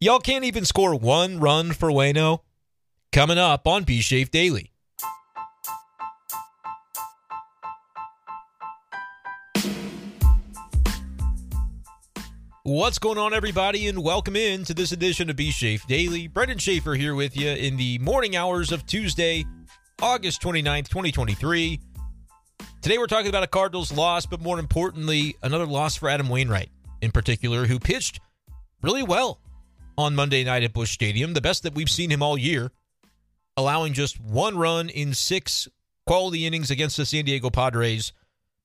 Y'all can't even score one run for Wayno. Coming up on B Shave Daily. What's going on, everybody, and welcome in to this edition of B Shafe Daily. Brenden Schaeffer here with you in the morning hours of Tuesday, August 29th, 2023. Today, we're talking about a Cardinals loss, but more importantly, another loss for Adam Wainwright in particular, who pitched really well on Monday night at Busch Stadium, the best that we've seen him all year, allowing just one run in six quality innings against the San Diego Padres.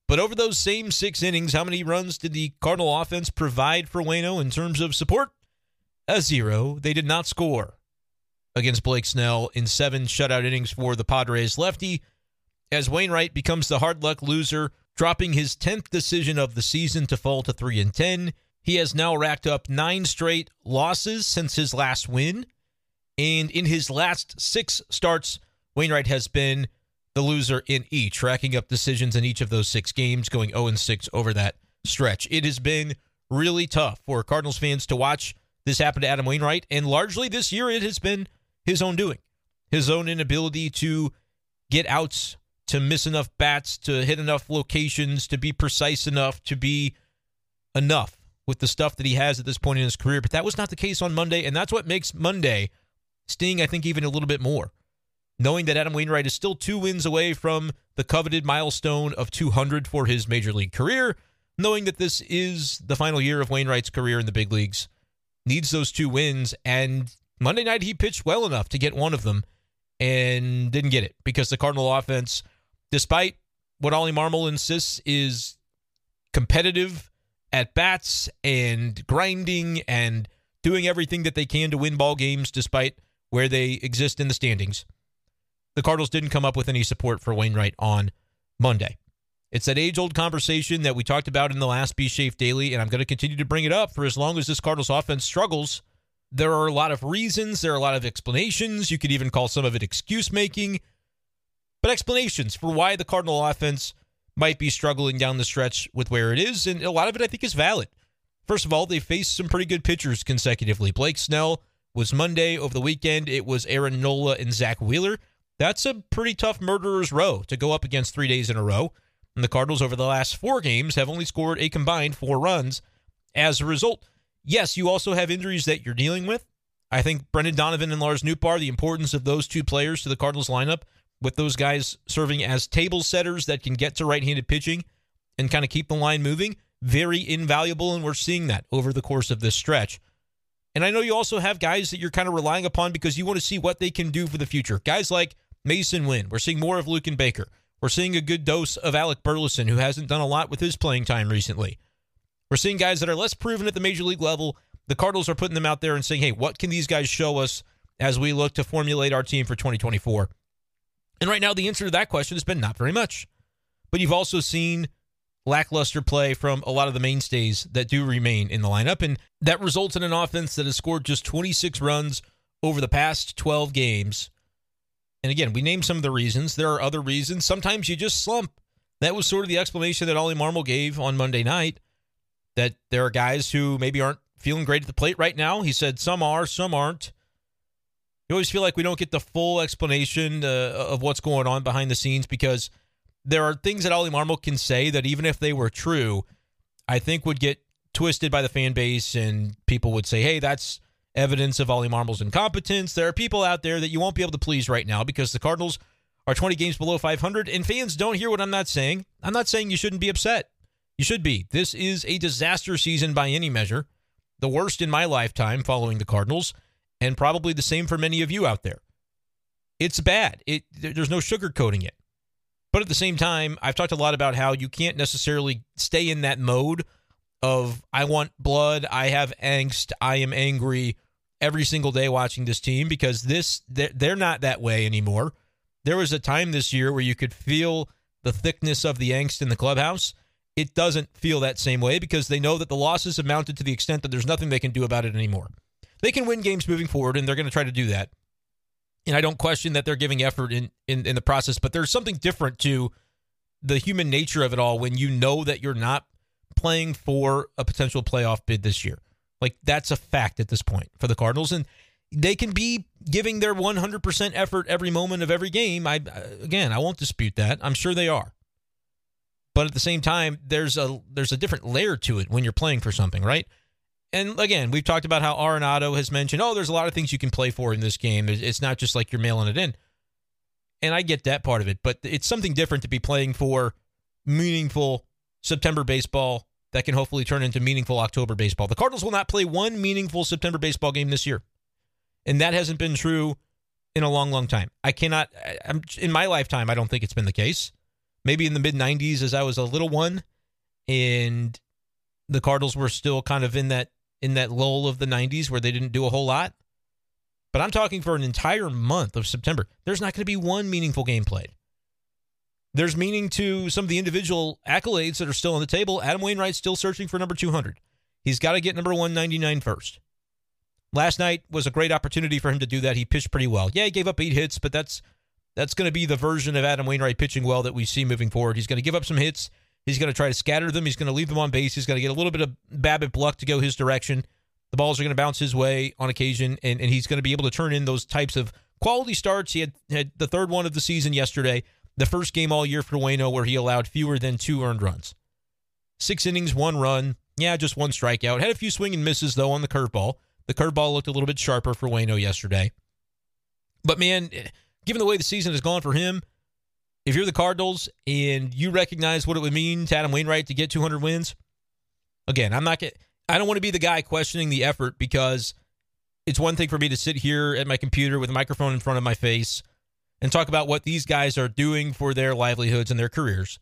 But over those same six innings, how many runs did the Cardinal offense provide for Wayno in terms of support? A zero. They did not score against Blake Snell in seven shutout innings for the Padres lefty, as Wainwright becomes the hard luck loser, dropping his 10th decision of the season to fall to 3 and 10. He has now racked up nine straight losses since his last win. And in his last six starts, Wainwright has been the loser in each, racking up decisions in each of those six games, going 0 6 over that stretch. It has been really tough for Cardinals fans to watch this happen to Adam Wainwright. And largely this year, it has been his own doing, his own inability to get outs, to miss enough bats, to hit enough locations, to be precise enough, to be enough with the stuff that he has at this point in his career. But that was not the case on Monday. And that's what makes Monday sting, I think, even a little bit more knowing that Adam Wainwright is still two wins away from the coveted milestone of 200 for his major league career, knowing that this is the final year of Wainwright's career in the big leagues, needs those two wins. And Monday night, he pitched well enough to get one of them and didn't get it because the Cardinal offense, despite what Ollie Marmol insists is competitive at bats and grinding and doing everything that they can to win ball games despite where they exist in the standings the Cardinals didn't come up with any support for Wainwright on Monday. It's that age old conversation that we talked about in the last B Shafe Daily, and I'm going to continue to bring it up for as long as this Cardinals offense struggles. There are a lot of reasons, there are a lot of explanations. You could even call some of it excuse making, but explanations for why the Cardinal offense might be struggling down the stretch with where it is. And a lot of it, I think, is valid. First of all, they faced some pretty good pitchers consecutively. Blake Snell was Monday over the weekend, it was Aaron Nola and Zack Wheeler. That's a pretty tough murderer's row to go up against three days in a row. And the Cardinals, over the last four games, have only scored a combined four runs as a result. Yes, you also have injuries that you're dealing with. I think Brendan Donovan and Lars Nootbaar, the importance of those two players to the Cardinals lineup, with those guys serving as table setters that can get to right handed pitching and kind of keep the line moving, very invaluable. And we're seeing that over the course of this stretch. And I know you also have guys that you're kind of relying upon because you want to see what they can do for the future. Guys like Masyn Winn. We're seeing more of Luken Baker. We're seeing a good dose of Alec Burleson, who hasn't done a lot with his playing time recently. We're seeing guys that are less proven at the major league level. The Cardinals are putting them out there and saying, hey, what can these guys show us as we look to formulate our team for 2024? And right now, the answer to that question has been not very much. But you've also seen lackluster play from a lot of the mainstays that do remain in the lineup. And that results in an offense that has scored just 26 runs over the past 12 games and again, we named some of the reasons. There are other reasons. Sometimes you just slump. That was sort of the explanation that Ollie Marmol gave on Monday night. That there are guys who maybe aren't feeling great at the plate right now. He said some are, some aren't. You always feel like we don't get the full explanation uh, of what's going on behind the scenes because there are things that Ollie Marmol can say that even if they were true, I think would get twisted by the fan base and people would say, hey, that's evidence of Ollie Marmol's incompetence. There are people out there that you won't be able to please right now because the Cardinals are 20 games below 500, and fans don't hear what I'm not saying. I'm not saying you shouldn't be upset. You should be. This is a disaster season by any measure, the worst in my lifetime following the Cardinals, and probably the same for many of you out there. It's bad. It there's no sugarcoating it. But at the same time, I've talked a lot about how you can't necessarily stay in that mode of I want blood, I have angst, I am angry, every single day watching this team because this they're, not that way anymore. There was a time this year where you could feel the thickness of the angst in the clubhouse. It doesn't feel that same way because they know that the losses have mounted to the extent that there's nothing they can do about it anymore. They can win games moving forward, and they're going to try to do that. And I don't question that they're giving effort in, in, in the process, but there's something different to the human nature of it all when you know that you're not playing for a potential playoff bid this year. Like that's a fact at this point for the Cardinals, and they can be giving their 100% effort every moment of every game. I again, I won't dispute that. I'm sure they are. But at the same time, there's a there's a different layer to it when you're playing for something, right? And again, we've talked about how Arenado has mentioned, oh, there's a lot of things you can play for in this game. It's not just like you're mailing it in. And I get that part of it, but it's something different to be playing for meaningful September baseball that can hopefully turn into meaningful October baseball. The Cardinals will not play one meaningful September baseball game this year. And that hasn't been true in a long, long time. I cannot, I'm, in my lifetime, I don't think it's been the case. Maybe in the mid 90s as I was a little one and the Cardinals were still kind of in that in that lull of the 90s where they didn't do a whole lot. But I'm talking for an entire month of September. There's not going to be one meaningful game played. There's meaning to some of the individual accolades that are still on the table. Adam Wainwright's still searching for number 200. He's got to get number 199 first. Last night was a great opportunity for him to do that. He pitched pretty well. Yeah, he gave up eight hits, but that's that's going to be the version of Adam Wainwright pitching well that we see moving forward. He's going to give up some hits. He's going to try to scatter them. He's going to leave them on base. He's going to get a little bit of BABIP luck to go his direction. The balls are going to bounce his way on occasion, and, and he's going to be able to turn in those types of quality starts. He had, had the third one of the season yesterday, the first game all year for Wayno where he allowed fewer than two earned runs. Six innings, one run. Yeah, just one strikeout. Had a few swing and misses, though, on the curveball. The curveball looked a little bit sharper for Wayno yesterday. But, man, eh, given the way the season has gone for him, if you're the Cardinals and you recognize what it would mean to Adam Wainwright to get 200 wins, again, I'm not get, I don't want to be the guy questioning the effort because it's one thing for me to sit here at my computer with a microphone in front of my face and talk about what these guys are doing for their livelihoods and their careers.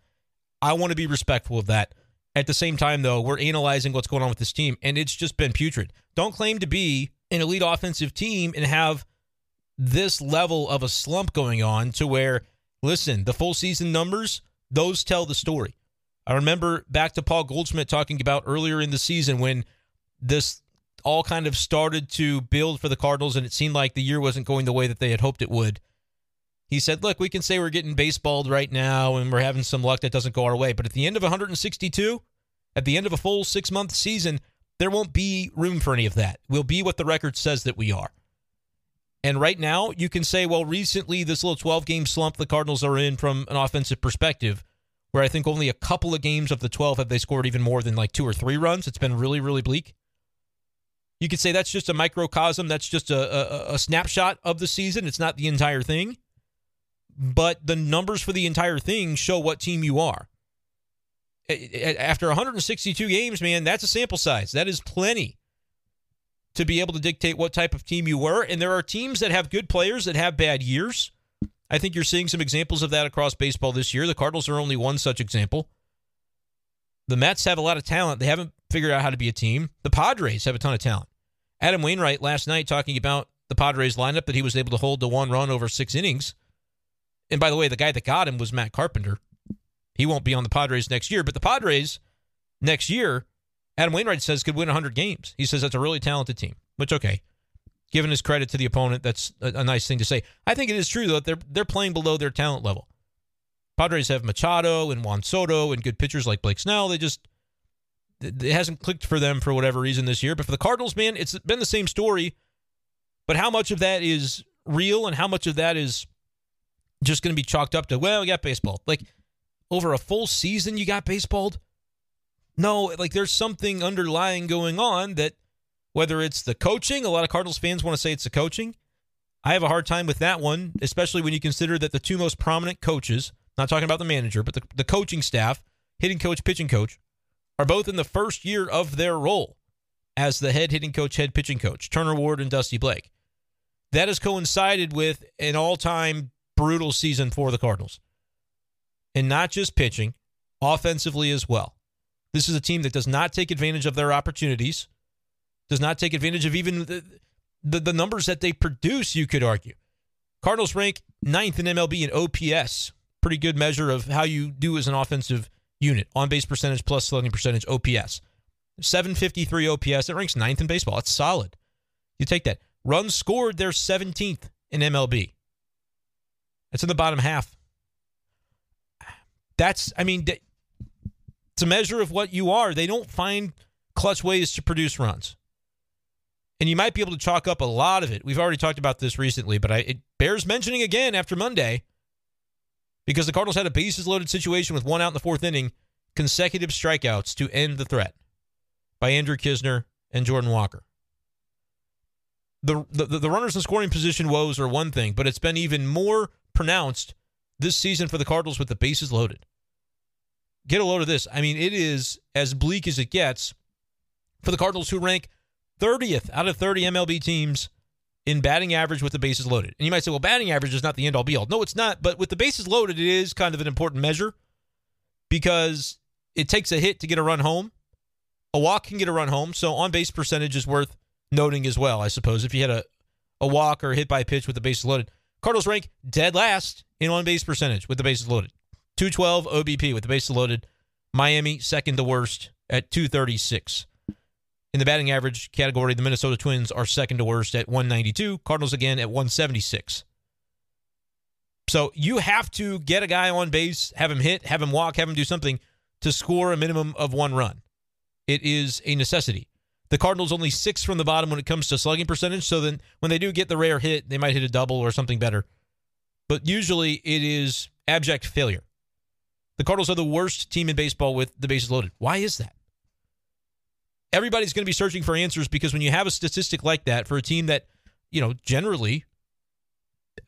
I want to be respectful of that. At the same time, though, we're analyzing what's going on with this team, and it's just been putrid. Don't claim to be an elite offensive team and have this level of a slump going on to where listen, the full season numbers, those tell the story. I remember back to Paul Goldschmidt talking about earlier in the season when this all kind of started to build for the Cardinals and it seemed like the year wasn't going the way that they had hoped it would. He said, Look, we can say we're getting baseballed right now and we're having some luck that doesn't go our way. But at the end of 162, at the end of a full six month season, there won't be room for any of that. We'll be what the record says that we are. And right now, you can say, well, recently, this little 12 game slump the Cardinals are in from an offensive perspective, where I think only a couple of games of the 12 have they scored even more than like two or three runs. It's been really, really bleak. You could say that's just a microcosm. That's just a, a, a snapshot of the season. It's not the entire thing. But the numbers for the entire thing show what team you are. After 162 games, man, that's a sample size. That is plenty to be able to dictate what type of team you were. And there are teams that have good players that have bad years. I think you're seeing some examples of that across baseball this year. The Cardinals are only one such example. The Mets have a lot of talent. They haven't figured out how to be a team. The Padres have a ton of talent. Adam Wainwright last night talking about the Padres lineup that he was able to hold to one run over six innings. And by the way, the guy that got him was Matt Carpenter. He won't be on the Padres next year, but the Padres next year Adam Wainwright says could win 100 games. He says that's a really talented team, which okay. Given his credit to the opponent, that's a, a nice thing to say. I think it is true though that they're they're playing below their talent level. Padres have Machado and Juan Soto and good pitchers like Blake Snell. They just it hasn't clicked for them for whatever reason this year. But for the Cardinals, man, it's been the same story. But how much of that is real and how much of that is just going to be chalked up to well, we got baseball. Like over a full season, you got baseballed. No, like there's something underlying going on that whether it's the coaching, a lot of Cardinals fans want to say it's the coaching. I have a hard time with that one, especially when you consider that the two most prominent coaches, not talking about the manager, but the, the coaching staff, hitting coach, pitching coach, are both in the first year of their role as the head hitting coach, head pitching coach, Turner Ward and Dusty Blake. That has coincided with an all time brutal season for the Cardinals. And not just pitching, offensively as well. This is a team that does not take advantage of their opportunities, does not take advantage of even the, the, the numbers that they produce, you could argue. Cardinals rank ninth in MLB in OPS. Pretty good measure of how you do as an offensive unit. On base percentage plus slugging percentage, OPS. 753 OPS. It ranks ninth in baseball. It's solid. You take that. Runs scored, they're 17th in MLB. That's in the bottom half. That's, I mean, it's a measure of what you are. They don't find clutch ways to produce runs. and you might be able to chalk up a lot of it. We've already talked about this recently, but I, it bears mentioning again after Monday because the Cardinals had a bases loaded situation with one out in the fourth inning, consecutive strikeouts to end the threat by Andrew Knizner and Jordan Walker. The, the, the runners in scoring position woes are one thing, but it's been even more pronounced this season for the Cardinals with the bases loaded. Get a load of this. I mean, it is as bleak as it gets for the Cardinals who rank 30th out of 30 MLB teams in batting average with the bases loaded. And you might say, well, batting average is not the end all be all. No, it's not. But with the bases loaded, it is kind of an important measure because it takes a hit to get a run home. A walk can get a run home. So on base percentage is worth noting as well, I suppose. If you had a, a walk or a hit by pitch with the bases loaded, Cardinals rank dead last in on base percentage with the bases loaded. 212 OBP with the bases loaded. Miami, second to worst at 236. In the batting average category, the Minnesota Twins are second to worst at 192. Cardinals again at 176. So you have to get a guy on base, have him hit, have him walk, have him do something to score a minimum of one run. It is a necessity. The Cardinals only six from the bottom when it comes to slugging percentage. So then when they do get the rare hit, they might hit a double or something better. But usually it is abject failure. The Cardinals are the worst team in baseball with the bases loaded. Why is that? everybody's going to be searching for answers because when you have a statistic like that for a team that, you know, generally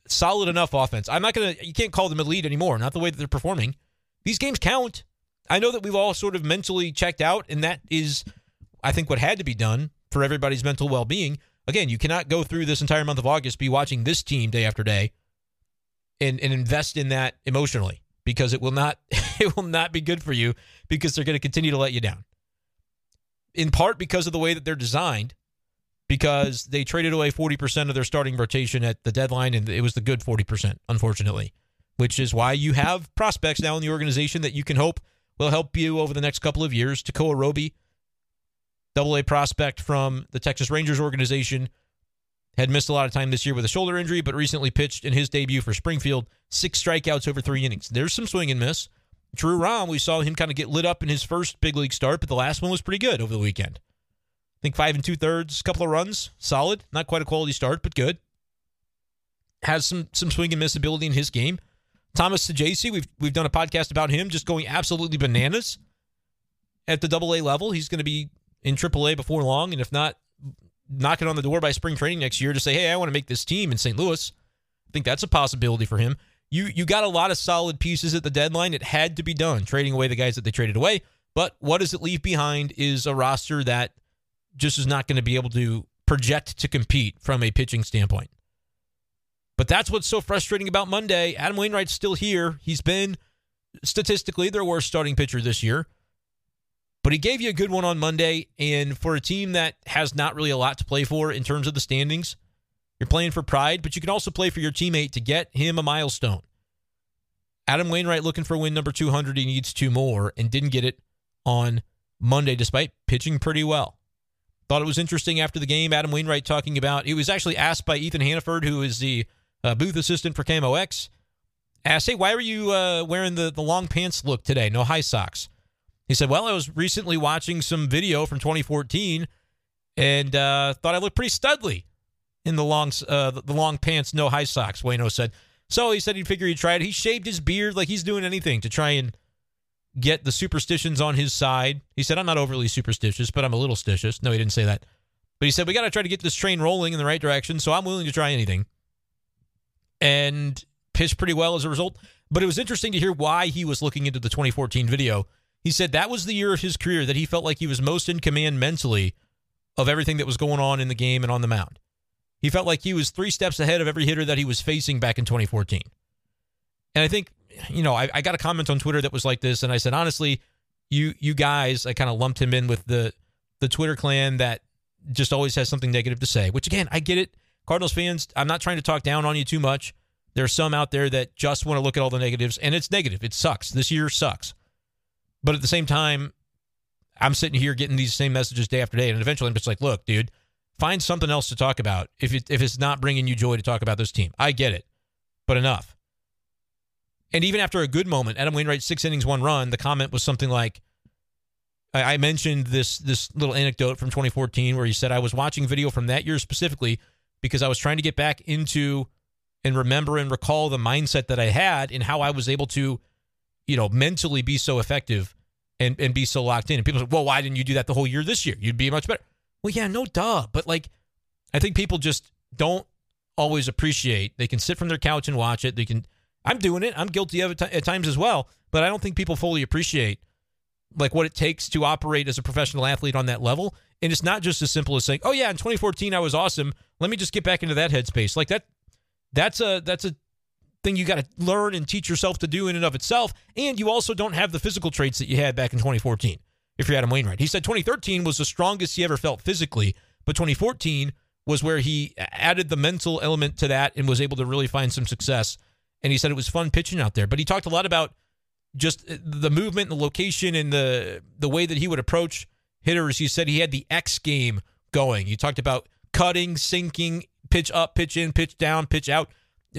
solid enough offense, I'm not going to, you can't call them elite anymore, not the way that they're performing. These games count. I know that we've all sort of mentally checked out, and that is, I think, what had to be done for everybody's mental well being. Again, you cannot go through this entire month of August, be watching this team day after day, and, and invest in that emotionally because it will not it will not be good for you because they're going to continue to let you down in part because of the way that they're designed, because they traded away 40% of their starting rotation at the deadline, and it was the good 40%, unfortunately, which is why you have prospects now in the organization that you can hope will help you over the next couple of years. Tekoah Roby, double A prospect from the Texas Rangers organization, had missed a lot of time this year with a shoulder injury, but recently pitched in his debut for Springfield, six strikeouts over three innings. There's some swing and miss. Drew Rom, we saw him kind of get lit up in his first big league start, but the last one was pretty good over the weekend. I think five and two thirds, a couple of runs, solid. Not quite a quality start, but good. Has some some swing and miss ability in his game. Thomas Saggese, we've we've done a podcast about him just going absolutely bananas at the double A level. He's going to be in triple A before long, and if not, knocking on the door by spring training next year to say, hey, I want to make this team in St. Louis. I think that's a possibility for him you you got a lot of solid pieces at the deadline. It had to be done, trading away the guys that they traded away. But what does it leave behind is a roster that just is not going to be able to project to compete from a pitching standpoint. But that's what's so frustrating about Monday. Adam Wainwright's still here. He's been statistically their worst starting pitcher this year. But he gave you a good one on Monday. And for a team that has not really a lot to play for in terms of the standings, you're playing for pride, but you can also play for your teammate to get him a milestone. Adam Wainwright looking for win number 200. He needs two more and didn't get it on Monday despite pitching pretty well. Thought it was interesting after the game. Adam Wainwright talking about it was actually asked by Ethan Hannaford, who is the uh, booth assistant for KMOX. Asked, hey, why were you uh, wearing the, the long pants look today? No high socks. He said, well, I was recently watching some video from 2014 and uh, thought I looked pretty studly in the long uh, the long pants, no high socks. Wayno said. So he said he'd figure he'd try it. He shaved his beard like he's doing anything to try and get the superstitions on his side. He said, I'm not overly superstitious, but I'm a little stitious. No, he didn't say that. But he said, we got to try to get this train rolling in the right direction. So I'm willing to try anything. And pitched pretty well as a result. But it was interesting to hear why he was looking into the 2014 video. He said that was the year of his career that he felt like he was most in command mentally of everything that was going on in the game and on the mound. He felt like he was three steps ahead of every hitter that he was facing back in 2014. And I think, you know, I, I got a comment on Twitter that was like this, and I said, honestly, you you guys, I kind of lumped him in with the the Twitter clan that just always has something negative to say. Which again, I get it. Cardinals fans, I'm not trying to talk down on you too much. There's some out there that just want to look at all the negatives, and it's negative. It sucks. This year sucks. But at the same time, I'm sitting here getting these same messages day after day, and eventually I'm just like, look, dude, Find something else to talk about if it, if it's not bringing you joy to talk about this team. I get it, but enough. And even after a good moment, Adam Wainwright six innings, one run. The comment was something like, I mentioned this this little anecdote from 2014 where he said I was watching video from that year specifically because I was trying to get back into and remember and recall the mindset that I had and how I was able to, you know, mentally be so effective and and be so locked in. And people say, "Well, why didn't you do that the whole year this year? You'd be much better." Well, yeah, no duh, but like I think people just don't always appreciate. They can sit from their couch and watch it. They can I'm doing it. I'm guilty of it at times as well, but I don't think people fully appreciate like what it takes to operate as a professional athlete on that level. And it's not just as simple as saying, "Oh yeah, in 2014 I was awesome. Let me just get back into that headspace." Like that that's a that's a thing you got to learn and teach yourself to do in and of itself. And you also don't have the physical traits that you had back in 2014. If you're Adam Wainwright, he said 2013 was the strongest he ever felt physically, but 2014 was where he added the mental element to that and was able to really find some success. And he said it was fun pitching out there. But he talked a lot about just uh, the movement, the location, and the the way that he would approach hitters. He said he had the X game going. He talked about cutting, sinking, pitch up, pitch in, pitch down, pitch out,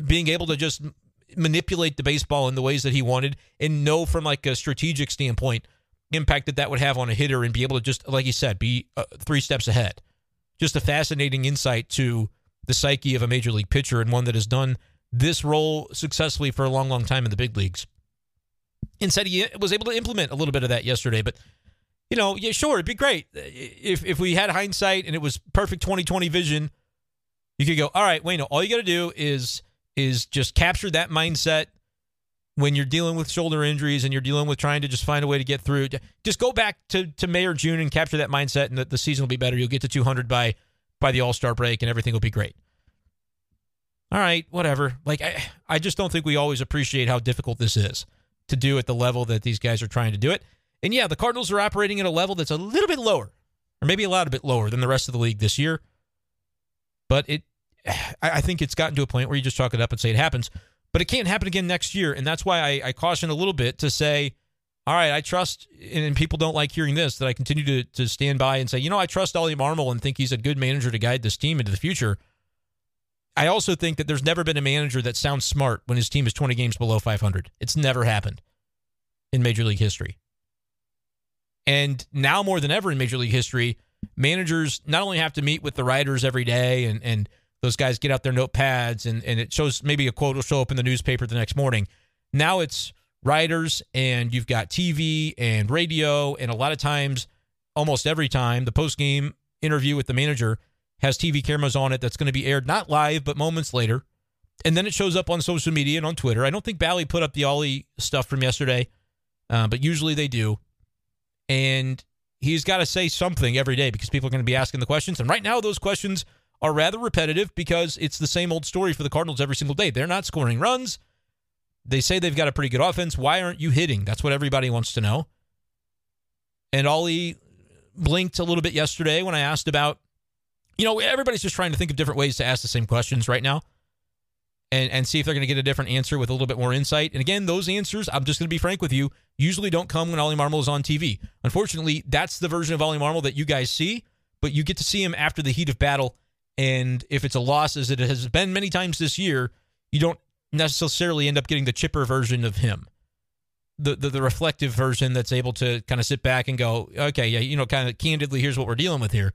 being able to just manipulate the baseball in the ways that he wanted and know from like a strategic standpoint impact that that would have on a hitter and be able to just like you said be uh, three steps ahead just a fascinating insight to the psyche of a major league pitcher and one that has done this role successfully for a long long time in the big leagues and said he was able to implement a little bit of that yesterday. But you know, yeah, sure, it'd be great if if we had hindsight and it was perfect 2020 vision. You could go, all right, Wayne. All you got to do is is just capture that mindset when you're dealing with shoulder injuries and you're dealing with trying to just find a way to get through. Just go back to to May or June and capture that mindset, and the, the season will be better. You'll get to 200 by by the All Star break, and everything will be great. All right, whatever. Like I, I just don't think we always appreciate how difficult this is to do at the level that these guys are trying to do it. And yeah, the Cardinals are operating at a level that's a little bit lower, or maybe a lot a bit lower than the rest of the league this year. But it, I think it's gotten to a point where you just chalk it up and say it happens. But it can't happen again next year, and that's why I, I caution a little bit to say, all right, I trust, and people don't like hearing this, that I continue to to stand by and say, you know, I trust Ollie Marmol and think he's a good manager to guide this team into the future. I also think that there's never been a manager that sounds smart when his team is 20 games below 500. It's never happened in Major League history. And now more than ever in Major League history, managers not only have to meet with the writers every day and, and those guys get out their notepads and, and it shows maybe a quote will show up in the newspaper the next morning. Now it's writers and you've got TV and radio and a lot of times, almost every time, the post game interview with the manager – has TV cameras on it that's going to be aired not live, but moments later. And then it shows up on social media and on Twitter. I don't think Bally put up the Ollie stuff from yesterday, uh, but usually they do. And he's got to say something every day because people are going to be asking the questions. And right now, those questions are rather repetitive because it's the same old story for the Cardinals every single day. They're not scoring runs. They say they've got a pretty good offense. Why aren't you hitting? That's what everybody wants to know. And Ollie blinked a little bit yesterday when I asked about you know, everybody's just trying to think of different ways to ask the same questions right now and, and see if they're going to get a different answer with a little bit more insight. And again, those answers, I'm just going to be frank with you, usually don't come when Ollie Marmol is on TV. Unfortunately, that's the version of Ollie Marmol that you guys see, but you get to see him after the heat of battle. And if it's a loss, as it has been many times this year, you don't necessarily end up getting the chipper version of him. The, the, the reflective version that's able to kind of sit back and go, okay, yeah, you know, kind of candidly, here's what we're dealing with here.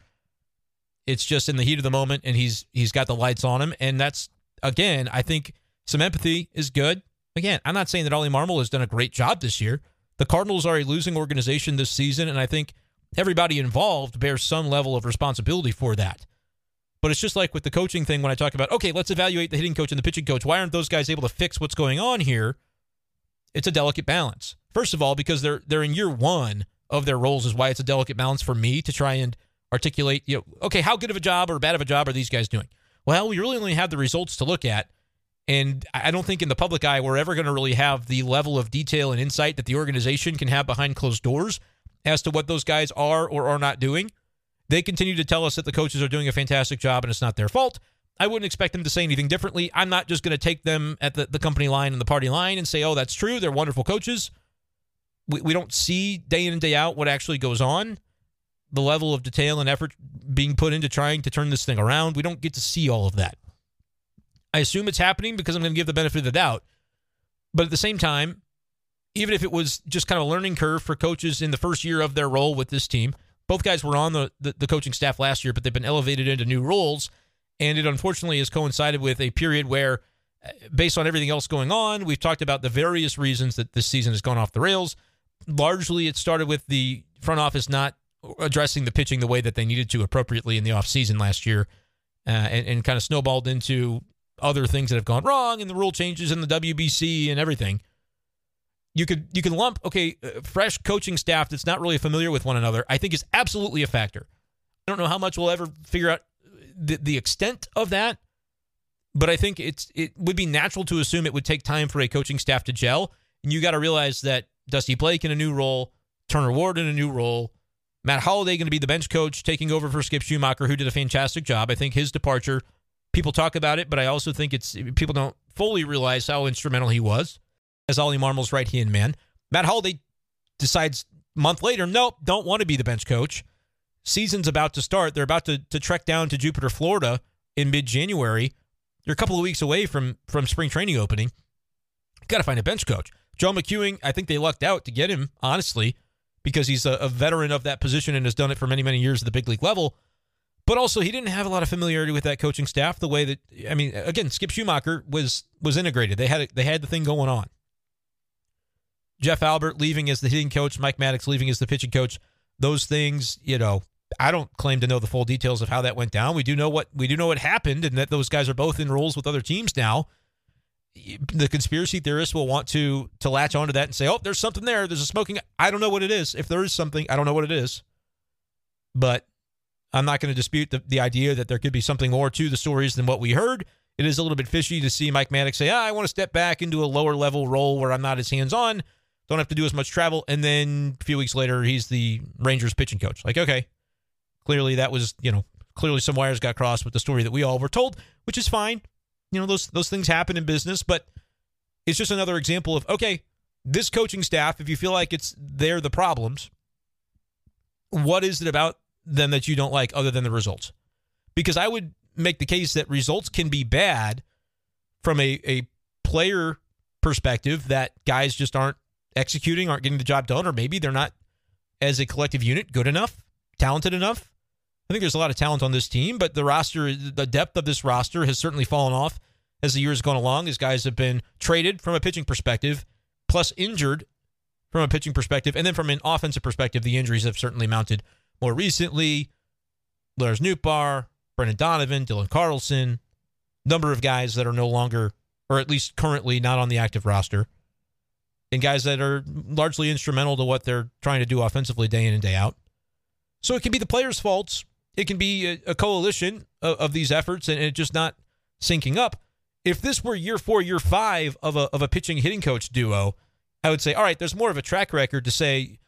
It's just in the heat of the moment, and he's he's got the lights on him, and that's again, I think some empathy is good. Again, I'm not saying that Ollie Marmol has done a great job this year. The Cardinals are a losing organization this season, and I think everybody involved bears some level of responsibility for that. But it's just like with the coaching thing when I talk about, okay, let's evaluate the hitting coach and the pitching coach. Why aren't those guys able to fix what's going on here? It's a delicate balance. First of all, because they're they're in year one of their roles is why it's a delicate balance for me to try and articulate, you know, okay, how good of a job or bad of a job are these guys doing? Well, we really only have the results to look at. And I don't think in the public eye we're ever going to really have the level of detail and insight that the organization can have behind closed doors as to what those guys are or are not doing. They continue to tell us that the coaches are doing a fantastic job and it's not their fault. I wouldn't expect them to say anything differently. I'm not just going to take them at the, the company line and the party line and say, oh, that's true. They're wonderful coaches. We, we don't see day in and day out what actually goes on the level of detail and effort being put into trying to turn this thing around. We don't get to see all of that. I assume it's happening because I'm going to give the benefit of the doubt. But at the same time, even if it was just kind of a learning curve for coaches in the first year of their role with this team. Both guys were on the, the, the coaching staff last year, but they've been elevated into new roles. And it unfortunately has coincided with a period where, uh, based on everything else going on, we've talked about the various reasons that this season has gone off the rails. Largely, it started with the front office not addressing the pitching the way that they needed to appropriately in the offseason last year uh, and, and kind of snowballed into other things that have gone wrong and the rule changes in the WBC and everything. You could you can lump okay, uh, fresh coaching staff that's not really familiar with one another. I think is absolutely a factor. I don't know how much we'll ever figure out the, the extent of that, but I think it's it would be natural to assume it would take time for a coaching staff to gel. And you got to realize that Dusty Blake in a new role, Turner Ward in a new role, Matt Holliday going to be the bench coach, taking over for Skip Schumaker who did a fantastic job. I think his departure, people talk about it, but I also think it's people don't fully realize how instrumental he was as Ollie Marmol's right hand man. Matt Holliday decides a month later, nope, don't want to be the bench coach. Season's about to start. They're about to, to trek down to Jupiter, Florida in mid January. You're a couple of weeks away from from spring training opening. Got to find a bench coach. Joe McEwing, I think they lucked out to get him, honestly because he's a, a veteran of that position and has done it for many, many years at the big league level. But also, he didn't have a lot of familiarity with that coaching staff. The way that I mean, again, Skip Schumaker was was integrated. They had they had the thing going on. Jeff Albert leaving as the hitting coach, Mike Maddux leaving as the pitching coach. Those things, you know, I don't claim to know the full details of how that went down. We do know what we do know what happened, and that those guys are both in roles with other teams now the conspiracy theorists will want to to latch onto that and say, "Oh, there's something there. There's a smoking." I don't know what it is. If there is something, I don't know what it is. But I'm not going to dispute the, the idea that there could be something more to the stories than what we heard. It is a little bit fishy to see Mike Maddux say, ah, "I want to step back into a lower level role where I'm not as hands on, don't have to do as much travel," and then a few weeks later, he's the Rangers pitching coach. Like, okay, clearly that was you know clearly some wires got crossed with the story that we all were told, which is fine you know those those things happen in business, but it's just another example of okay, this coaching staff, if you feel like it's they're the problems, what is it about them that you don't like other than the results? Because I would make the case that results can be bad from a, a player perspective that guys just aren't executing, aren't getting the job done, or maybe they're not as a collective unit good enough, talented enough. I think there's a lot of talent on this team, but the roster, the depth of this roster has certainly fallen off as the years gone along. As guys have been traded from a pitching perspective, plus injured from a pitching perspective, and then from an offensive perspective, the injuries have certainly mounted more recently. Lars Nootbaar, Brendan Donovan, Dylan Carlson, number of guys that are no longer, or at least currently, not on the active roster, and guys that are largely instrumental to what they're trying to do offensively day in and day out. So it can be the players' faults it can be a, coalition of, of, these efforts and it just not syncing up. If this were year four, year five of a, of a pitching hitting coach duo, I would say, all right, there's more of a track record to say,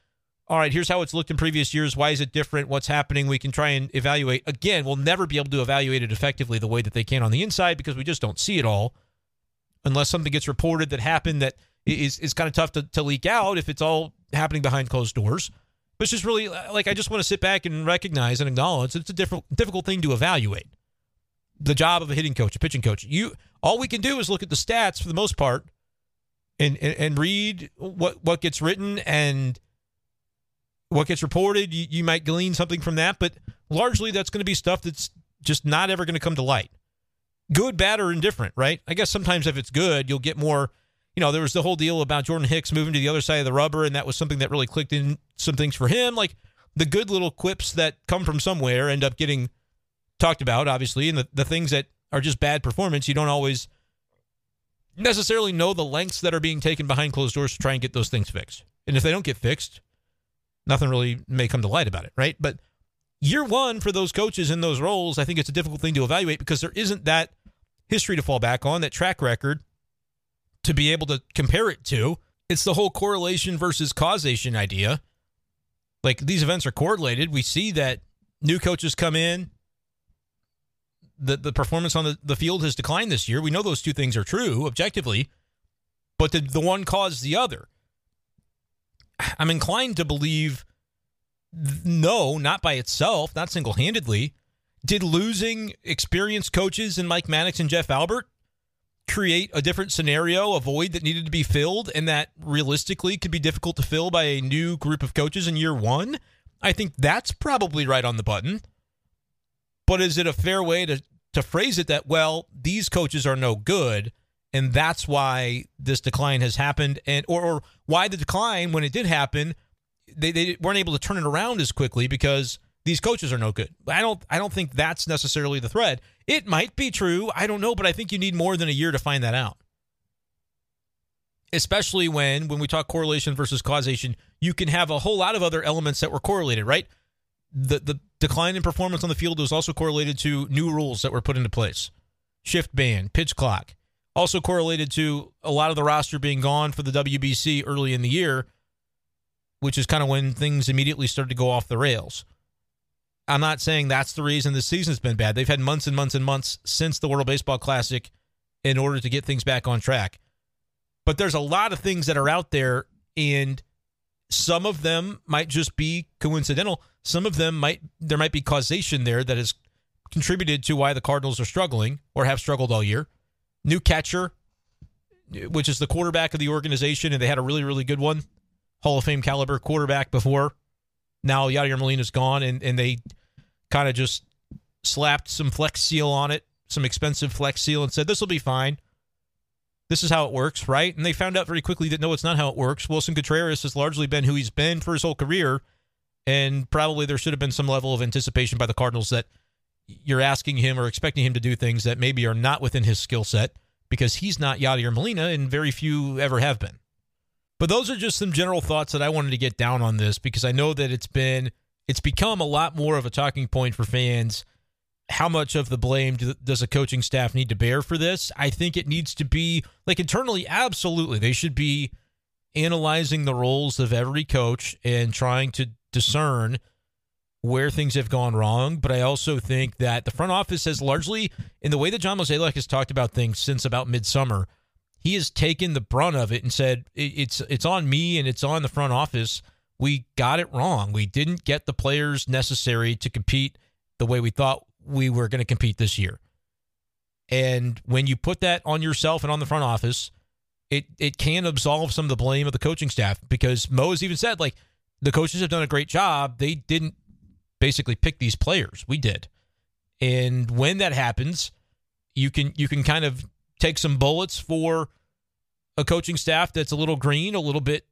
all right, here's how it's looked in previous years. Why is it different? What's happening? We can try and evaluate. Again, we'll never be able to evaluate it effectively the way that they can on the inside because we just don't see it all unless something gets reported that happened that is, is kind of tough to, to leak out if it's all happening behind closed doors. But it's just really uh, like I just want to sit back and recognize and acknowledge it's a different, difficult thing to evaluate. The job of a hitting coach, a pitching coach. You all we can do is look at the stats for the most part, and and, and read what what gets written and what gets reported. You, you might glean something from that, but largely that's going to be stuff that's just not ever going to come to light. Good, bad, or indifferent, right? I guess sometimes if it's good, you'll get more you know, there was the whole deal about Jordan Hicks moving to the other side of the rubber, and that was something that really clicked in some things for him. Like the good little quips that come from somewhere end up getting talked about, obviously, and the, the things that are just bad performance, you don't always necessarily know the lengths that are being taken behind closed doors to try and get those things fixed. And if they don't get fixed, nothing really may come to light about it, right? But year one for those coaches in those roles, I think it's a difficult thing to evaluate because there isn't that history to fall back on, that track record to be able to compare it to. It's the whole correlation versus causation idea. Like these events are correlated. We see that new coaches come in. The, the performance on the, the field has declined this year. We know those two things are true objectively, but did the one cause the other? I'm inclined to believe no, not by itself, not single handedly. Did losing experienced coaches and Mike Maddux and Jeff Albert create a different scenario, a void that needed to be filled, and that realistically could be difficult to fill by a new group of coaches in year one, I think that's probably right on the button. But is it a fair way to, to phrase it that, well, these coaches are no good, and that's why this decline has happened, and or, or why the decline, when it did happen, they, they weren't able to turn it around as quickly because – these coaches are no good. I don't I don't think that's necessarily the thread. It might be true, I don't know, but I think you need more than a year to find that out. Especially when when we talk correlation versus causation, you can have a whole lot of other elements that were correlated, right? The the decline in performance on the field was also correlated to new rules that were put into place. Shift ban, pitch clock. Also correlated to a lot of the roster being gone for the WBC early in the year, which is kind of when things immediately started to go off the rails. I'm not saying that's the reason the season's been bad. They've had months and months and months since the World Baseball Classic in order to get things back on track. But there's a lot of things that are out there, and some of them might just be coincidental. Some of them might there might be causation there that has contributed to why the Cardinals are struggling or have struggled all year. New catcher, which is the quarterback of the organization, and they had a really, really good one, Hall of Fame caliber quarterback before. Now Yadier Molina's gone, and, and they kind of just slapped some flex seal on it, some expensive flex seal, and said, This will be fine. This is how it works, right? And they found out very quickly that no, it's not how it works. Willson Contreras has largely been who he's been for his whole career. And probably there should have been some level of anticipation by the Cardinals that you're asking him or expecting him to do things that maybe are not within his skill set because he's not Yadier Molina, and very few ever have been. But those are just some general thoughts that I wanted to get down on this because I know that it's been it's become a lot more of a talking point for fans. How much of the blame does a coaching staff need to bear for this? I think it needs to be like internally, absolutely. They should be analyzing the roles of every coach and trying to discern where things have gone wrong. But I also think that the front office has largely, in the way that John Mozeliak has talked about things since about midsummer, he has taken the brunt of it and said it's it's on me and it's on the front office we got it wrong. We didn't get the players necessary to compete the way we thought we were going to compete this year. And when you put that on yourself and on the front office, it it can absolve some of the blame of the coaching staff because Mo has even said like the coaches have done a great job. They didn't basically pick these players. We did. And when that happens, you can you can kind of take some bullets for a coaching staff that's a little green, a little bit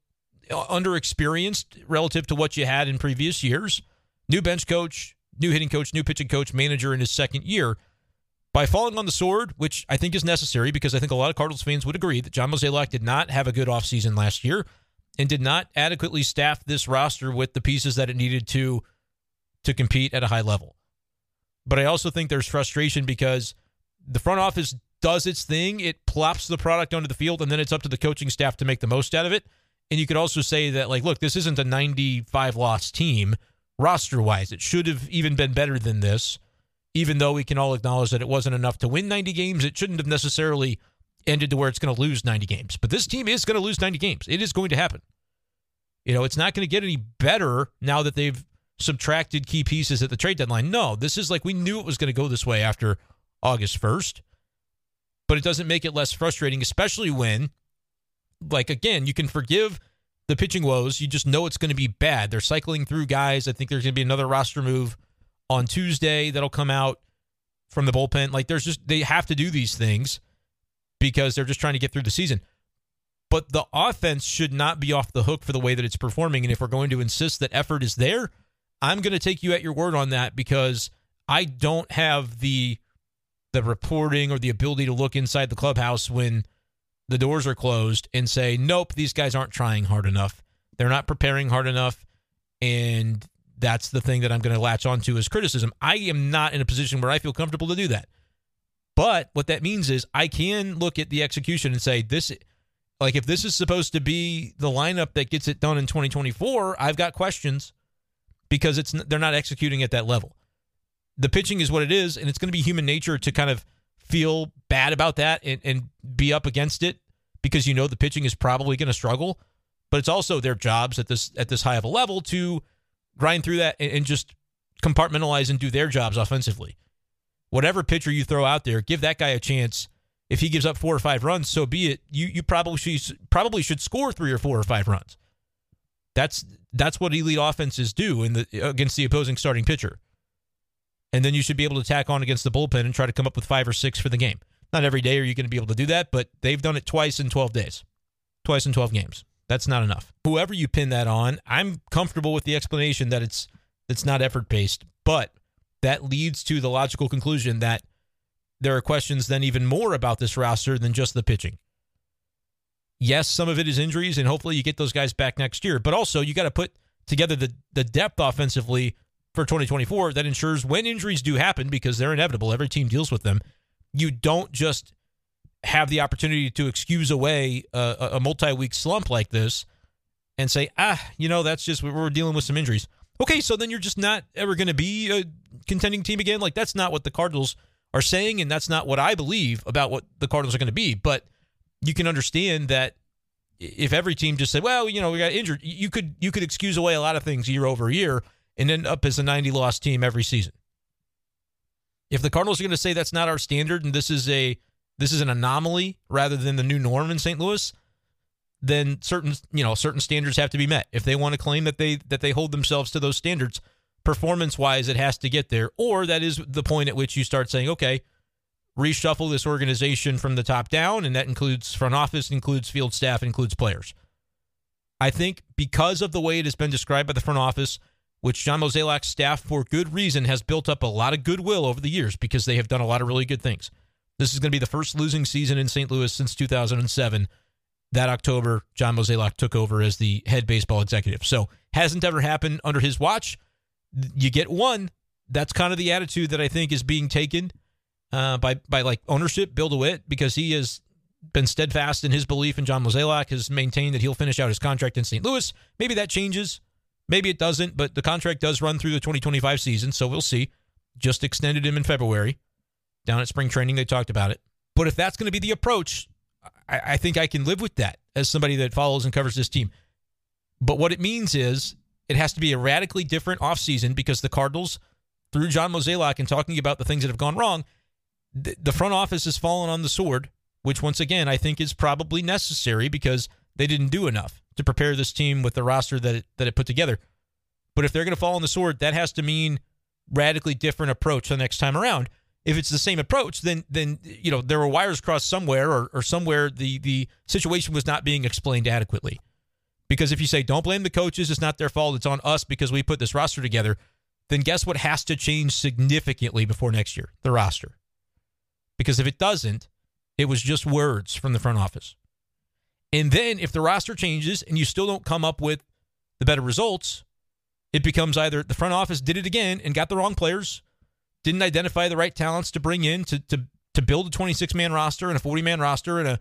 underexperienced relative to what you had in previous years. New bench coach, new hitting coach, new pitching coach, manager in his second year. By falling on the sword, which I think is necessary because I think a lot of Cardinals fans would agree that John Mozeliak did not have a good offseason last year and did not adequately staff this roster with the pieces that it needed to to compete at a high level. But I also think there's frustration because the front office does its thing, it plops the product onto the field, and then it's up to the coaching staff to make the most out of it. And you could also say that, like, look, this isn't a 95 loss team roster wise. It should have even been better than this, even though we can all acknowledge that it wasn't enough to win 90 games. It shouldn't have necessarily ended to where it's going to lose 90 games. But this team is going to lose 90 games. It is going to happen. You know, it's not going to get any better now that they've subtracted key pieces at the trade deadline. No, this is like we knew it was going to go this way after August 1st. But it doesn't make it less frustrating, especially when like again, you can forgive the pitching woes. You just know it's going to be bad. They're cycling through guys. I think there's going to be another roster move on Tuesday that'll come out from the bullpen. Like there's just they have to do these things because they're just trying to get through the season. But the offense should not be off the hook for the way that it's performing. And if we're going to insist that effort is there, I'm going to take you at your word on that because I don't have the the reporting or the ability to look inside the clubhouse when the doors are closed and say, nope, these guys aren't trying hard enough. They're not preparing hard enough. And that's the thing that I'm going to latch onto as criticism. I am not in a position where I feel comfortable to do that. But what that means is I can look at the execution and say, this, like, if this is supposed to be the lineup that gets it done in 2024, I've got questions because it's they're not executing at that level. The pitching is what it is, and it's going to be human nature to kind of feel bad about that and, and be up against it because you know the pitching is probably going to struggle. But it's also their jobs at this at this high of a level to grind through that and, and just compartmentalize and do their jobs offensively. Whatever pitcher you throw out there, give that guy a chance If he gives up four or five runs, so be it. You you probably should probably should score three or four or five runs. That's that's what elite offenses do in the against the opposing starting pitcher. And then you should be able to tack on against the bullpen and try to come up with five or six for the game. Not every day are you going to be able to do that, but they've done it twice in 12 days, twice in 12 games. That's not enough. Whoever you pin that on, I'm comfortable with the explanation that it's it's not effort based, but that leads to the logical conclusion that there are questions then even more about this roster than just the pitching. Yes, some of it is injuries, and hopefully you get those guys back next year. But also, you got to put together the the depth offensively for 2024 that ensures when injuries do happen, because they're inevitable, every team deals with them. You don't just have the opportunity to excuse away a, a multi week slump like this and say, ah, you know, that's just we're dealing with some injuries. Okay, so then you're just not ever going to be a contending team again. Like that's not what the Cardinals are saying, and that's not what I believe about what the Cardinals are going to be. But you can understand that if every team just said, "Well, you know, we got injured," you could you could excuse away a lot of things year over year and end up as a 90 loss team every season. If the Cardinals are going to say that's not our standard and this is a this is an anomaly rather than the new norm in St. Louis, then certain you know certain standards have to be met. If they want to claim that they that they hold themselves to those standards, performance wise, it has to get there. Or that is the point at which you start saying, okay, reshuffle this organization from the top down, and that includes front office, includes field staff, includes players. I think because of the way it has been described by the front office, which John Mozeliak's staff, for good reason, has built up a lot of goodwill over the years because they have done a lot of really good things. This is going to be the first losing season in St. Louis since 2007. That October, John Mozeliak took over as the head baseball executive. So hasn't ever happened under his watch. You get one. That's kind of the attitude that I think is being taken uh, by by like ownership, Bill DeWitt, because he has been steadfast in his belief in John Mozeliak, has maintained that he'll finish out his contract in St. Louis. Maybe that changes. Maybe it doesn't, but the contract does run through the 2025 season, so we'll see. Just extended him in February down at spring training. They talked about it. But if that's going to be the approach, I, I think I can live with that as somebody that follows and covers this team. But what it means is it has to be a radically different offseason because the Cardinals, through John Mozeliak and talking about the things that have gone wrong, the, the front office has fallen on the sword, which once again I think is probably necessary because they didn't do enough to prepare this team with the roster that it, that it put together. But if they're going to fall on the sword, that has to mean radically different approach the next time around if it's the same approach, then then you know there were wires crossed somewhere, or or somewhere the the situation was not being explained adequately. Because if you say don't blame the coaches, it's not their fault, it's on us because we put this roster together, then guess what has to change significantly before next year? The roster. Because if it doesn't, it was just words from the front office. And then if the roster changes and you still don't come up with the better results, it becomes either the front office did it again and got the wrong players didn't identify the right talents to bring in to to to build a 26 man roster and a 40 man roster and a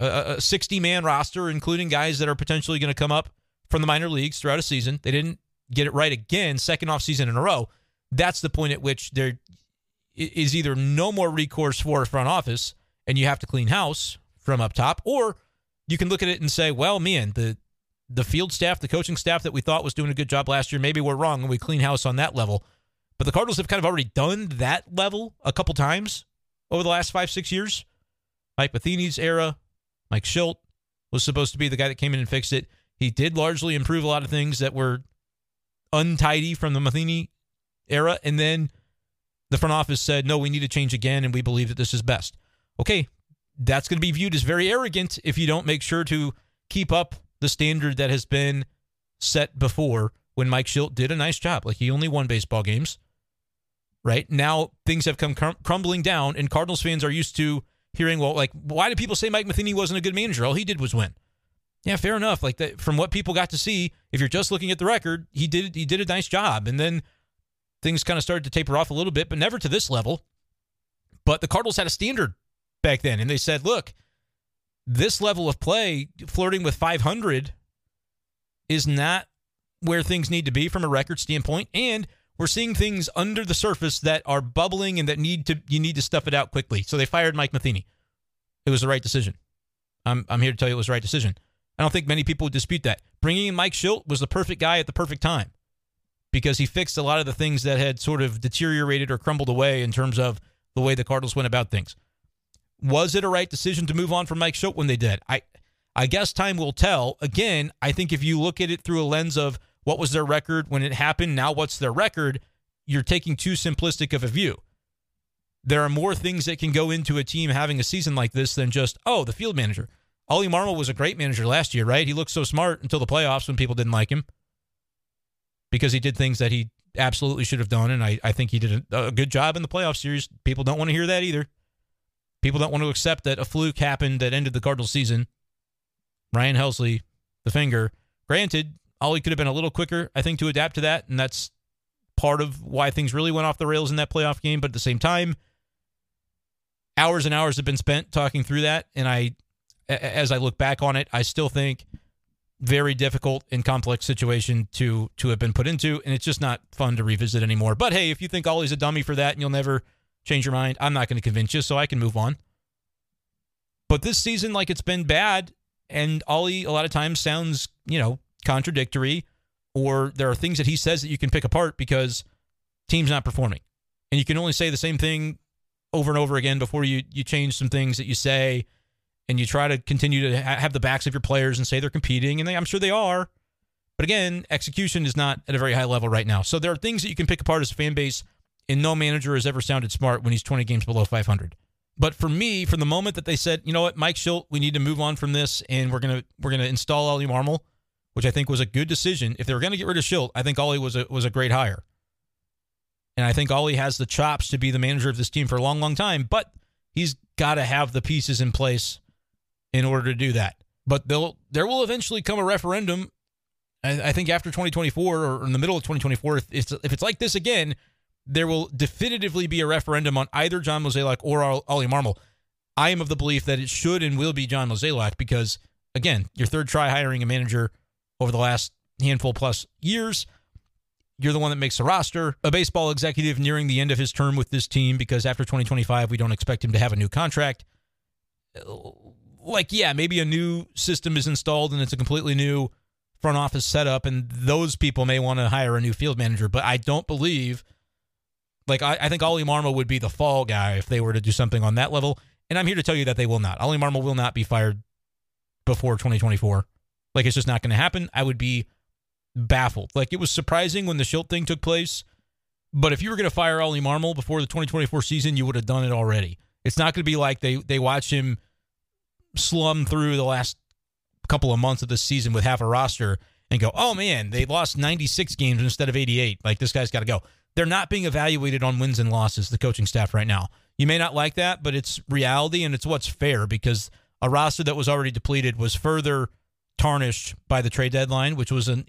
a 60 man roster, including guys that are potentially going to come up from the minor leagues throughout a season. They didn't get it right again, second off season in a row. That's the point at which there is either no more recourse for a front office and you have to clean house from up top, or you can look at it and say, well, man, the the field staff, the coaching staff that we thought was doing a good job last year, maybe we're wrong and we clean house on that level. But the Cardinals have kind of already done that level a couple times over the last five, six years. Mike Matheny's era, Mike Shildt was supposed to be the guy that came in and fixed it. He did largely improve a lot of things that were untidy from the Matheny era. And then the front office said, no, we need to change again, and we believe that this is best. Okay, that's going to be viewed as very arrogant if you don't make sure to keep up the standard that has been set before when Mike Shildt did a nice job. Like he only won baseball games right? Now things have come crum- crumbling down, and Cardinals fans are used to hearing, well, like, why do people say Mike Matheny wasn't a good manager? All he did was win. Yeah, fair enough. Like that, from what people got to see, if you're just looking at the record, he did he did a nice job, and then things kind of started to taper off a little bit, but never to this level. But the Cardinals had a standard back then, and they said, look, this level of play, flirting with 500, is not where things need to be from a record standpoint, and we're seeing things under the surface that are bubbling and that need to you need to stuff it out quickly. So they fired Mike Matheny. It was the right decision. I'm I'm here to tell you it was the right decision. I don't think many people would dispute that. Bringing in Mike Shildt was the perfect guy at the perfect time because he fixed a lot of the things that had sort of deteriorated or crumbled away in terms of the way the Cardinals went about things. Was it a right decision to move on from Mike Shildt when they did? I I guess time will tell. Again, I think if you look at it through a lens of what was their record when it happened, now what's their record, you're taking too simplistic of a view. There are more things that can go into a team having a season like this than just, oh, the field manager. Ollie Marmol was a great manager last year, right? He looked so smart until the playoffs when people didn't like him because he did things that he absolutely should have done. And I, I think he did a, a good job in the playoff series. People don't want to hear that either. People don't want to accept that a fluke happened that ended the Cardinals season. Ryan Helsley, the finger. Granted, Ollie could have been a little quicker, I think, to adapt to that. And that's part of why things really went off the rails in that playoff game. But at the same time, hours and hours have been spent talking through that. And I, as I look back on it, I still think very difficult and complex situation to to have been put into, and it's just not fun to revisit anymore. But hey, if you think Ollie's a dummy for that and you'll never change your mind, I'm not going to convince you, so I can move on. But this season, like it's been bad, and Ollie a lot of times sounds, you know, contradictory, or there are things that he says that you can pick apart because team's not performing. And you can only say the same thing over and over again before you you change some things that you say and you try to continue to ha- have the backs of your players and say they're competing and they, I'm sure they are. But again, execution is not at a very high level right now. So there are things that you can pick apart as a fan base and no manager has ever sounded smart when he's 20 games below 500. But for me, from the moment that they said, you know what, Mike Shildt, we need to move on from this, and we're gonna we're gonna install Ollie Marmol, which I think was a good decision. If they were gonna get rid of Shildt, I think Ollie was a was a great hire, and I think Ollie has the chops to be the manager of this team for a long, long time. But he's got to have the pieces in place in order to do that. But they'll there will eventually come a referendum. I, I think after 2024 or in the middle of 2024, if it's if it's like this again, there will definitively be a referendum on either John Mozeliak or Ollie Marmol. I am of the belief that it should and will be John Mozeliak because, again, your third try hiring a manager over the last handful plus years. You're the one that makes the roster. A baseball executive nearing the end of his term with this team because after 2025, we don't expect him to have a new contract. Uh, like, yeah, maybe a new system is installed and it's a completely new front office setup, and those people may want to hire a new field manager, but I don't believe – like I, I think Ollie Marmol would be the fall guy if they were to do something on that level. And I'm here to tell you that they will not. Ollie Marmol will not be fired before 2024. Like it's just not going to happen. I would be baffled. Like it was surprising when the Shildt thing took place, but if you were going to fire Ollie Marmol before the 2024 season, you would have done it already. It's not going to be like they they watch him slum through the last couple of months of the season with half a roster and go, "Oh man, they lost 96 games instead of 88. Like this guy's got to go." They're not being evaluated on wins and losses, the coaching staff right now. You may not like that, but it's reality and it's what's fair because a roster that was already depleted was further tarnished by the trade deadline, which was an,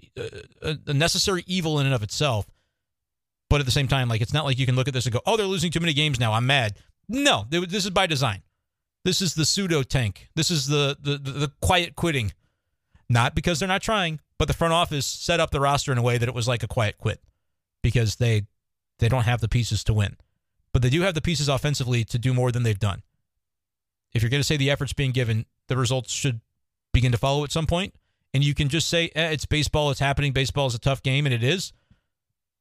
uh, a necessary evil in and of itself. But at the same time, like it's not like you can look at this and go, "Oh, they're losing too many games now. I'm mad." No, this is by design. This is the pseudo tank. This is the, the the, the quiet quitting. Not because they're not trying, but the front office set up the roster in a way that it was like a quiet quit because they they don't have the pieces to win. But they do have the pieces offensively to do more than they've done. If you're going to say the effort's being given, the results should begin to follow at some point. And you can just say, eh, it's baseball, it's happening. Baseball is a tough game, and it is.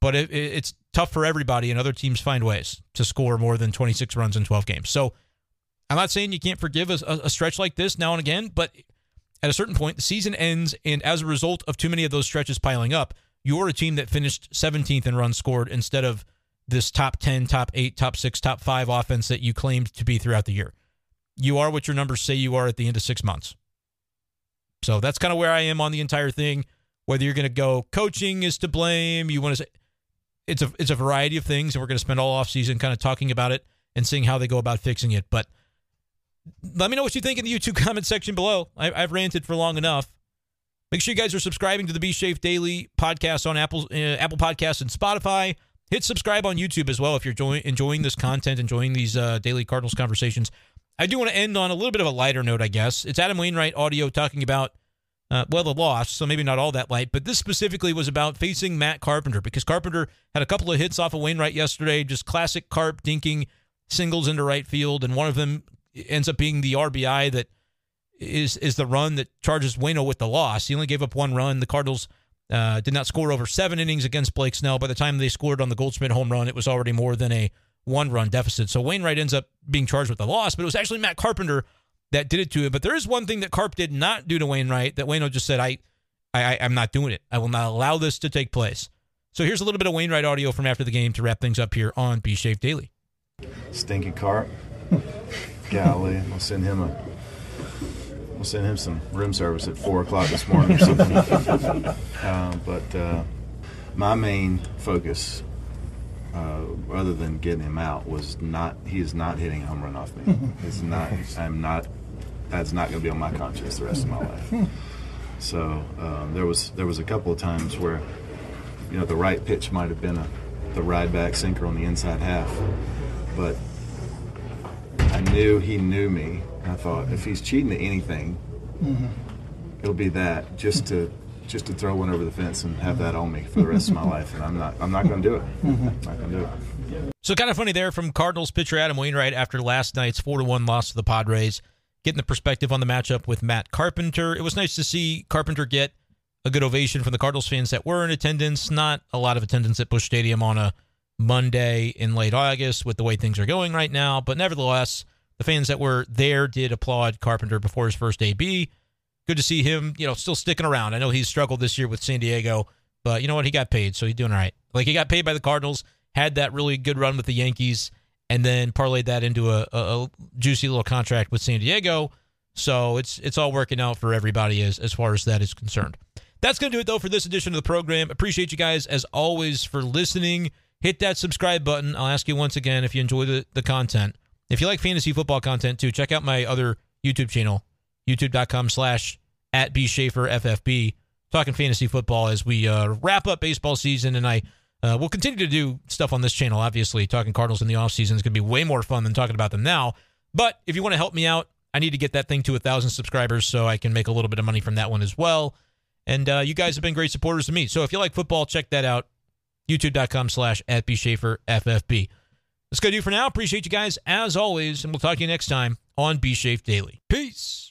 But it, it, it's tough for everybody, and other teams find ways to score more than 26 runs in 12 games. So I'm not saying you can't forgive a, a stretch like this now and again, but at a certain point, the season ends, and as a result of too many of those stretches piling up, you're a team that finished 17th in runs scored instead of this top 10, top 8, top 6, top 5 offense that you claimed to be throughout the year. You are what your numbers say you are at the end of 6 months. So that's kind of where I am on the entire thing. Whether you're going to go coaching is to blame, you want to say it's a it's a variety of things and we're going to spend all off season kind of talking about it and seeing how they go about fixing it, but let me know what you think in the YouTube comment section below. I, have ranted for long enough. Make sure you guys are subscribing to the Be Safe Daily podcast on Apple uh, Apple Podcasts and Spotify. Hit subscribe on YouTube as well if you're enjoying, this content, enjoying these uh, daily Cardinals conversations. I do want to end on a little bit of a lighter note, I guess. It's Adam Wainwright audio talking about, uh, well, the loss, so maybe not all that light, but this specifically was about facing Matt Carpenter because Carpenter had a couple of hits off of Wainwright yesterday, just classic Carp dinking singles into right field, and one of them ends up being the RBI that – is is the run that charges Waino with the loss. He only gave up one run. The Cardinals uh, did not score over seven innings against Blake Snell. By the time they scored on the Goldschmidt home run, it was already more than a one run deficit. So Wainwright ends up being charged with the loss, but it was actually Matt Carpenter that did it to him. But there is one thing that Carp did not do to Wainwright that Waino just said, I, I, I'm not doing it. I will not allow this to take place. So here's a little bit of Wainwright audio from after the game to wrap things up here on B Shape Daily. Stinky Carp. Golly, we'll send him a we'll send him some room service at four o'clock this morning or something. uh, but uh, my main focus, uh, other than getting him out, was not he is not hitting a home run off me. It's not. I'm not. That's not going to be on my conscience the rest of my life. So um, there was there was a couple of times where, you know, the right pitch might have been a the ride back sinker on the inside half, but I knew he knew me. I thought if he's cheating at anything, mm-hmm. it'll be that just to just to throw one over the fence and have that on me for the rest of my life. And I'm not I'm not going to do it. Mm-hmm. Not going to do it. So kind of funny there from Cardinals pitcher Adam Wainwright after last night's four to one loss to the Padres, getting the perspective on the matchup with Matt Carpenter. It was nice to see Carpenter get a good ovation from the Cardinals fans that were in attendance. Not a lot of attendance at Busch Stadium on a Monday in late August with the way things are going right now. But nevertheless, the fans that were there did applaud Carpenter before his first AB. Good to see him, you know, still sticking around. I know he's struggled this year with San Diego, but you know what? He got paid, so he's doing all right. Like he got paid by the Cardinals, had that really good run with the Yankees, and then parlayed that into a, a, a juicy little contract with San Diego. So it's it's all working out for everybody as as far as that is concerned. That's going to do it though for this edition of the program. Appreciate you guys as always for listening hit that subscribe button. I'll ask you once again if you enjoy the, the content. If you like fantasy football content too, check out my other YouTube channel, youtube.com slash at B Schaeffer FFB, talking fantasy football as we uh, wrap up baseball season. And I uh, will continue to do stuff on this channel, obviously. Talking Cardinals in the offseason is going to be way more fun than talking about them now. But if you want to help me out, I need to get that thing to a thousand subscribers so I can make a little bit of money from that one as well. And uh, you guys have been great supporters of me. So if you like football, check that out youtube.com slash at B Schaeffer FFB. That's going to do for now. Appreciate you guys as always, and we'll talk to you next time on B Shafe Daily. Peace.